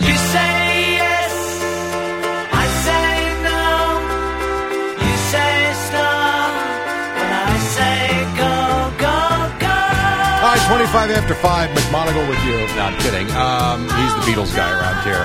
You say yes, I say no. You say stop, but I say go, go, go. All right, 25 after 5, McMonagle with you. No, I'm kidding. Um, he's the Beatles guy around here.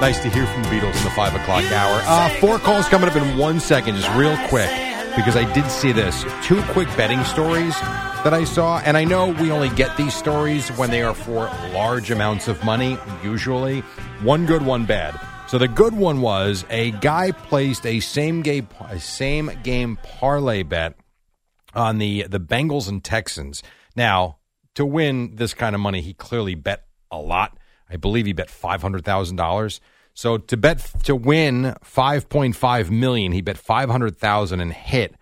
Nice to hear from the Beatles in the 5 o'clock hour. Uh, four calls coming up in one second, just real quick, because I did see this. Two quick betting stories that I saw, and I know we only get these stories when they are for large amounts of money, usually. One good, one bad. So the good one was a guy placed a same game, same game parlay bet on the the Bengals and Texans. Now, to win this kind of money, he clearly bet a lot. I believe he bet five hundred thousand dollars. So to bet to win five point five million, he bet five hundred thousand and hit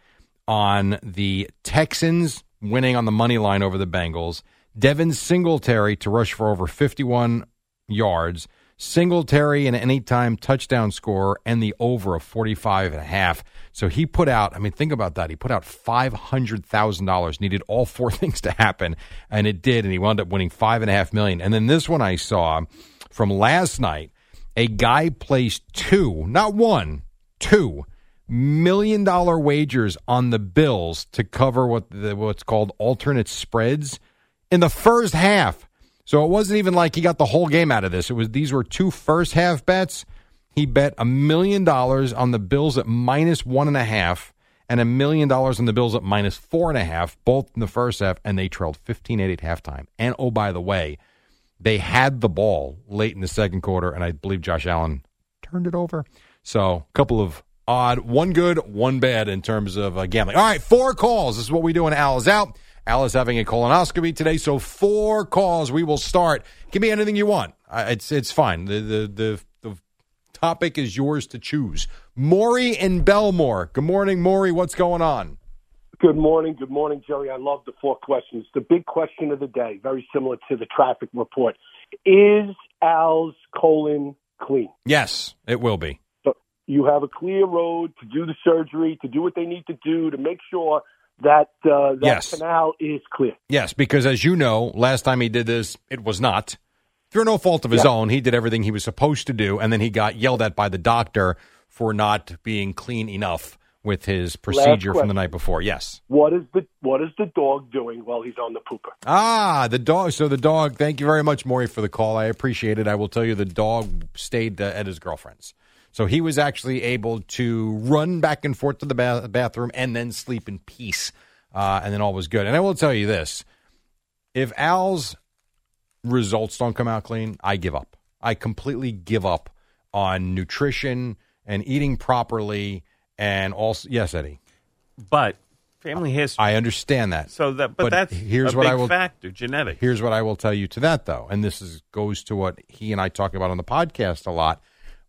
on the Texans winning on the money line over the Bengals. Devin Singletary to rush for over fifty one yards. Singletary an anytime touchdown score and the over of 45 and a half. So he put out, I mean, think about that. He put out $500,000, needed all four things to happen, and it did. And he wound up winning five and a half million. And then this one I saw from last night, a guy placed two, not one, two million dollar wagers on the Bills to cover what the, what's called alternate spreads in the first half. So it wasn't even like he got the whole game out of this. It was these were two first half bets. He bet a million dollars on the Bills at minus one and a half, and a million dollars on the Bills at minus four and a half, both in the first half, and they trailed 15-8 at halftime. And oh, by the way, they had the ball late in the second quarter, and I believe Josh Allen turned it over. So a couple of odd, one good, one bad in terms of uh, gambling. All right, four calls. This is what we do when Al is out. Al is having a colonoscopy today, so four calls. We will start. Give me anything you want. It's it's fine. The the the, the topic is yours to choose. Maury and Bellmore. Good morning, Maury. What's going on? Good morning. Good morning, Jerry. I love the four questions. The big question of the day, very similar to the traffic report. Is Al's colon clean? Yes, it will be. So you have a clear road to do the surgery, to do what they need to do to make sure that uh, that Yes. canal is clear. Yes, because as you know, last time he did this, it was not. Through no fault of his Yeah. own, he did everything he was supposed to do, and then he got yelled at by the doctor for not being clean enough with his procedure from the night before. Yes. What is the what is the dog doing while he's on the pooper? Ah, the dog. So the dog. Thank you very much, Maury, for the call. I appreciate it. I will tell you, the dog stayed uh, at his girlfriend's, so he was actually able to run back and forth to the ba- bathroom and then sleep in peace, uh, and then all was good. And I will tell you this: if Al's results don't come out clean, I give up. I completely give up on nutrition and eating properly, and also yes, Eddie. But family history. I understand that. so that, but, But that's here's a what big I will- factor. Genetic. Here's what I will tell you to that, though, and this is goes to what he and I talk about on the podcast a lot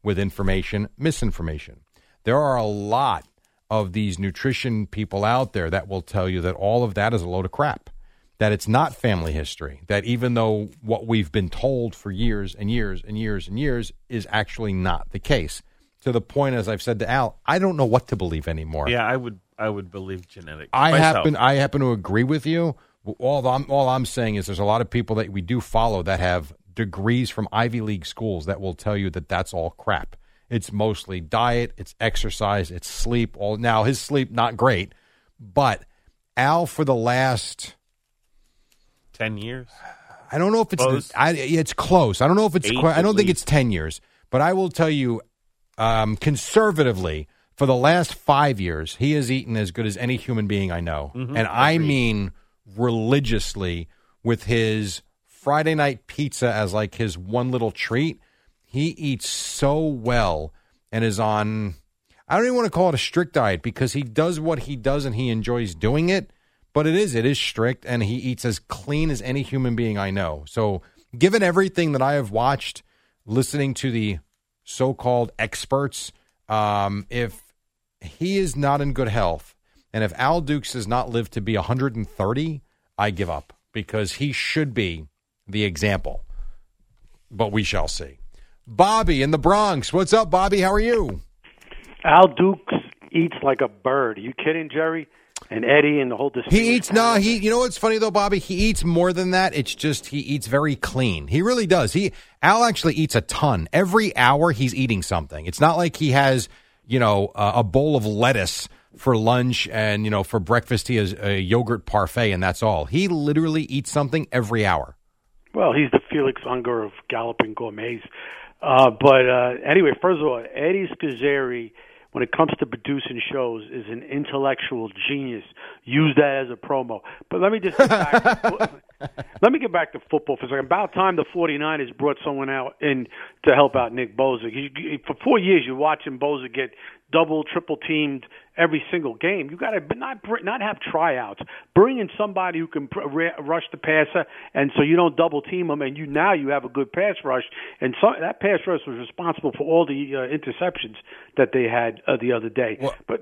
with information, misinformation. There are a lot of these nutrition people out there that will tell you that all of that is a load of crap. That it's not family history. That even though what we've been told for years and years and years and years is actually not the case. To the point, as I've said to Al, I don't know what to believe anymore. Yeah, I would. I would believe genetic. I myself. happen I happen to agree with you. All I'm all I'm saying is there's a lot of people that we do follow that have degrees from Ivy League schools that will tell you that that's all crap. It's mostly diet, it's exercise, it's sleep. All now his sleep not great, but Al for the last ten years. I don't know if it's Close. I, it's close. I don't know if it's Eight, I don't think least. it's 10 years, but I will tell you um, conservatively, for the last five years, he has eaten as good as any human being I know. Mm-hmm. And I mean religiously with his Friday night pizza as like his one little treat. He eats so well and is on, I don't even want to call it a strict diet because he does what he does and he enjoys doing it. But it is, it is strict and he eats as clean as any human being I know. So, given everything that I have watched, listening to the so called experts, um, if he is not in good health, and if Al Dukes does not live to be 130, I give up because he should be the example. But we shall see. Bobby in the Bronx. What's up, Bobby? How are you? Al Dukes eats like a bird. Are you kidding, Jerry? And Eddie and the whole He eats no, he you know what's funny though, Bobby? He eats more than that. It's just he eats very clean. He really does. He Al actually eats a ton. Every hour he's eating something. It's not like he has, you know, a, a bowl of lettuce for lunch and, you know, for breakfast he has a yogurt parfait and that's all. He literally eats something every hour. Well, he's the Felix Unger of galloping gourmets. Uh, but uh, anyway, first of all, Eddie Scozzare, when it comes to producing shows, is an intellectual genius. Use that as a promo. But let me just get back to, fo- let me get back to football for a second. About time the 49ers brought someone out in to help out Nick you- For four years, you're watching Bosa get double, triple teamed every single game. You got to not br- not have tryouts. Bring in somebody who can pr- rush the passer, and so you don't double team them. And you now you have a good pass rush, and so, that pass rush was responsible for all the uh, interceptions that they had uh, the other day. but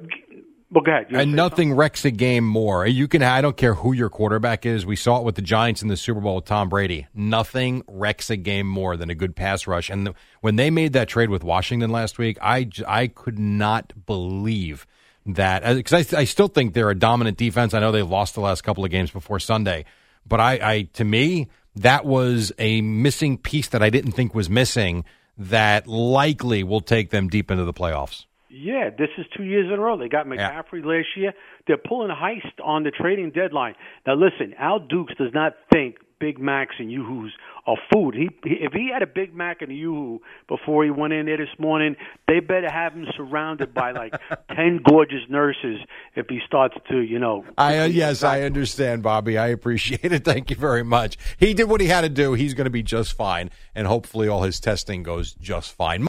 well, go ahead. And nothing wrecks a game more. You can I don't care who your quarterback is. We saw it with the Giants in the Super Bowl with Tom Brady. Nothing wrecks a game more than a good pass rush. And the, when they made that trade with Washington last week, I I could not believe that uh, because I, I still think they're a dominant defense. I know they lost the last couple of games before Sunday, but I, I to me that was a missing piece that I didn't think was missing that likely will take them deep into the playoffs. Yeah, this is two years in a row. They got McCaffrey last year. They're pulling a heist on the trading deadline. Now, listen, Al Dukes does not think Big Macs and Yoo-Hoos are food. He, he if he had a Big Mac and a Yoo-Hoo before he went in there this morning, they better have him surrounded by like ten gorgeous nurses if he starts to, you know. I uh, yes, I understand, Bobby. I appreciate it. Thank you very much. He did what he had to do. He's going to be just fine, and hopefully, all his testing goes just fine.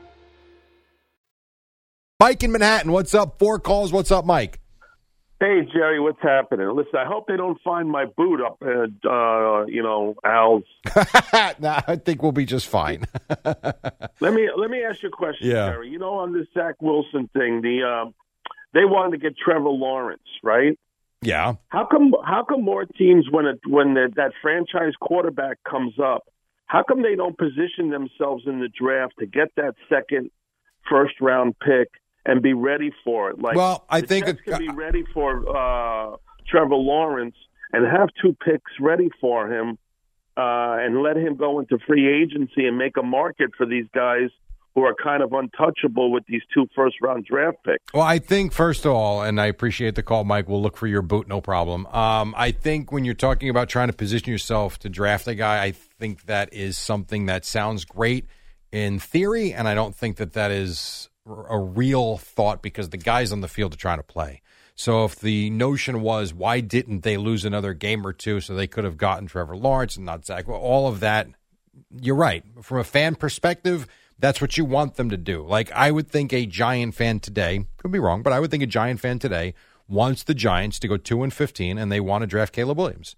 Mike in Manhattan, what's up? Four calls. What's up, Mike? Hey Jerry, what's happening? Listen, I hope they don't find my boot up at uh, you know Al's. nah, I think we'll be just fine. Let me let me ask you a question, Yeah. Jerry. You know, on this Zach Wilson thing, the um, they wanted to get Trevor Lawrence, right? yeah. How come how come more teams when it, when the, that franchise quarterback comes up, how come they don't position themselves in the draft to get that second first round pick and be ready for it? Like, Well, I think Jets can be ready for uh, Trevor Lawrence and have two picks ready for him, uh, and let him go into free agency and make a market for these guys who are kind of untouchable with these two first round draft picks. Well, I think first of all, and I appreciate the call, Mike. We'll look for your boot, no problem. Um, I think when you're talking about trying to position yourself to draft a guy, I think that is something that sounds great in theory, and I don't think that that is a real thought because the guys on the field are trying to play. So if the notion was why didn't they lose another game or two so they could have gotten Trevor Lawrence and not Zach, well, all of that you're right. From a fan perspective, that's what you want them to do. Like I would think a Giant fan today, could be wrong, but I would think a Giant fan today wants the Giants to go 2 and 15 and they want to draft Caleb Williams.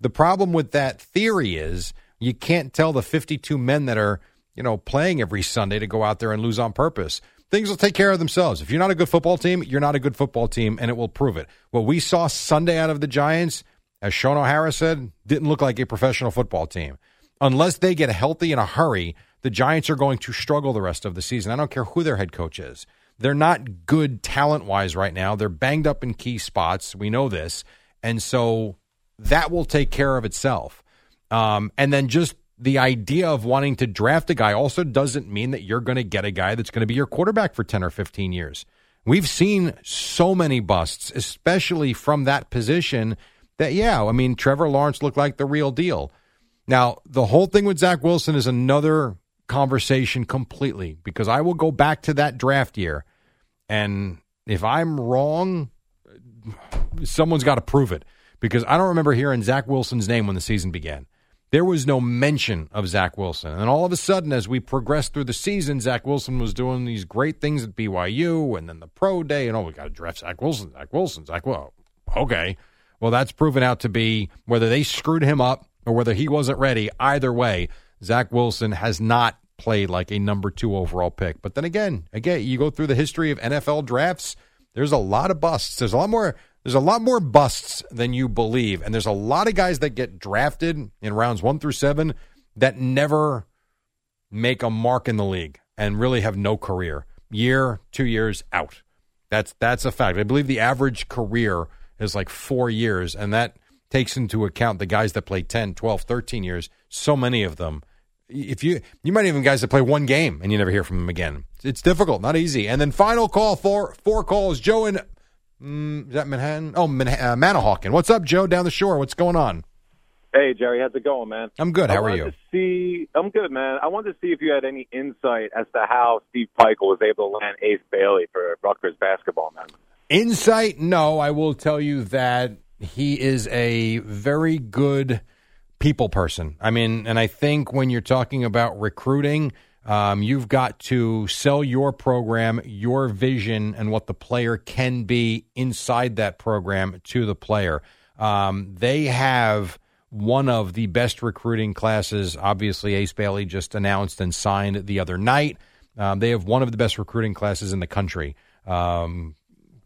The problem with that theory is you can't tell the 52 men that are, you know, playing every Sunday to go out there and lose on purpose. Things will take care of themselves. If you're not a good football team, you're not a good football team, and it will prove it. What we saw Sunday out of the Giants, as Shaun O'Hara said, didn't look like a professional football team. Unless they get healthy in a hurry, the Giants are going to struggle the rest of the season. I don't care who their head coach is. They're not good talent wise right now. They're banged up in key spots. We know this. And so that will take care of itself. Um, and then just the idea of wanting to draft a guy also doesn't mean that you're going to get a guy that's going to be your quarterback for 10 or 15 years. We've seen so many busts, especially from that position, that, yeah, I mean, Trevor Lawrence looked like the real deal. Now, the whole thing with Zach Wilson is another conversation completely because I will go back to that draft year. And if I'm wrong, someone's got to prove it because I don't remember hearing Zach Wilson's name when the season began. There was no mention of Zach Wilson. And all of a sudden, as we progressed through the season, Zach Wilson was doing these great things at BYU and then the pro day. And oh, we got to draft Zach Wilson, Zach Wilson, Zach. Well, okay. Well, that's proven out to be whether they screwed him up or whether he wasn't ready. Either way, Zach Wilson has not played like a number two overall pick. But then again, again, you go through the history of NFL drafts. There's a lot of busts. There's a lot more. There's a lot more busts than you believe, and there's a lot of guys that get drafted in rounds one through seven that never make a mark in the league and really have no career. Year, two years out. That's that's a fact. I believe the average career is like four years, and that takes into account the guys that play 10, 12, 13 years. So many of them. If you you might even guys that play one game and you never hear from them again. It's difficult, not easy. And then final call for four calls. Joe in mm, is that Manhattan? Oh, Man- uh, Manahawkin. What's up, Joe? Down the shore. What's going on? Hey Jerry, how's it going, man? I'm good. I How are you? See, I'm good, man. I wanted to see if you had any insight as to how Steve Pikiell was able to land Ace Bailey for Rutgers basketball, man. Insight? No, I will tell you that he is a very good people person. I mean, and I think when you're talking about recruiting, um, you've got to sell your program, your vision, and what the player can be inside that program to the player. Um, they have one of the best recruiting classes. Obviously, Ace Bailey just announced and signed the other night. Um, they have one of the best recruiting classes in the country. Um,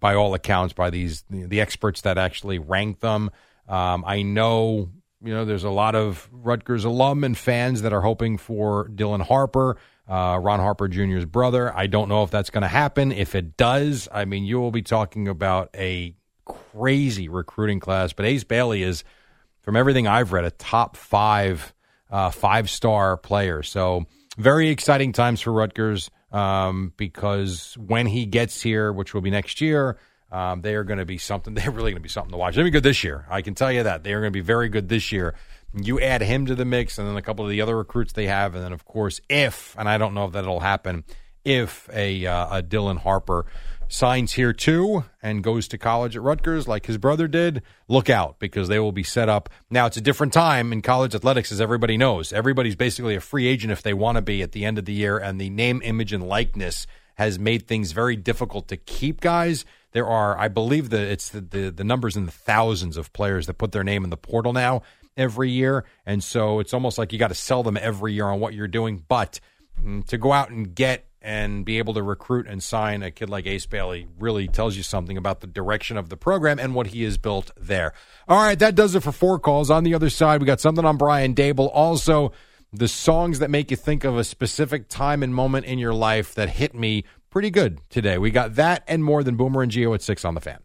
by all accounts, by these the experts that actually rank them. Um, I know you know there's a lot of Rutgers alum and fans that are hoping for Dylan Harper, uh, Ron Harper Jr.'s brother. I don't know if that's going to happen. If it does, I mean you will be talking about a crazy recruiting class. But Ace Bailey is, from everything I've read, a top five uh, five star player. So very exciting times for Rutgers um, because when he gets here, which will be next year, um, they are going to be something. They're really going to be something to watch. They're going to be good this year. I can tell you that they are going to be very good this year. You add him to the mix, and then a couple of the other recruits they have, and then of course, if and I don't know if that'll happen, if a uh, a Dylan Harper signs here too and goes to college at Rutgers like his brother did, look out because they will be set up. Now it's a different time in college athletics, as everybody knows. Everybody's basically a free agent if they want to be at the end of the year, and the name, image, and likeness has made things very difficult to keep guys. There are, I believe, that it's the, the the numbers in the thousands of players that put their name in the portal now every year, and so it's almost like you got to sell them every year on what you're doing. But mm, to go out and get and be able to recruit and sign a kid like Ace Bailey really tells you something about the direction of the program and what he has built there. All right, that does it for four calls. On the other side, we got something on Brian Daboll. Also, the songs that make you think of a specific time and moment in your life that hit me pretty good today. We got that and more than Boomer and Gio at six on the fan.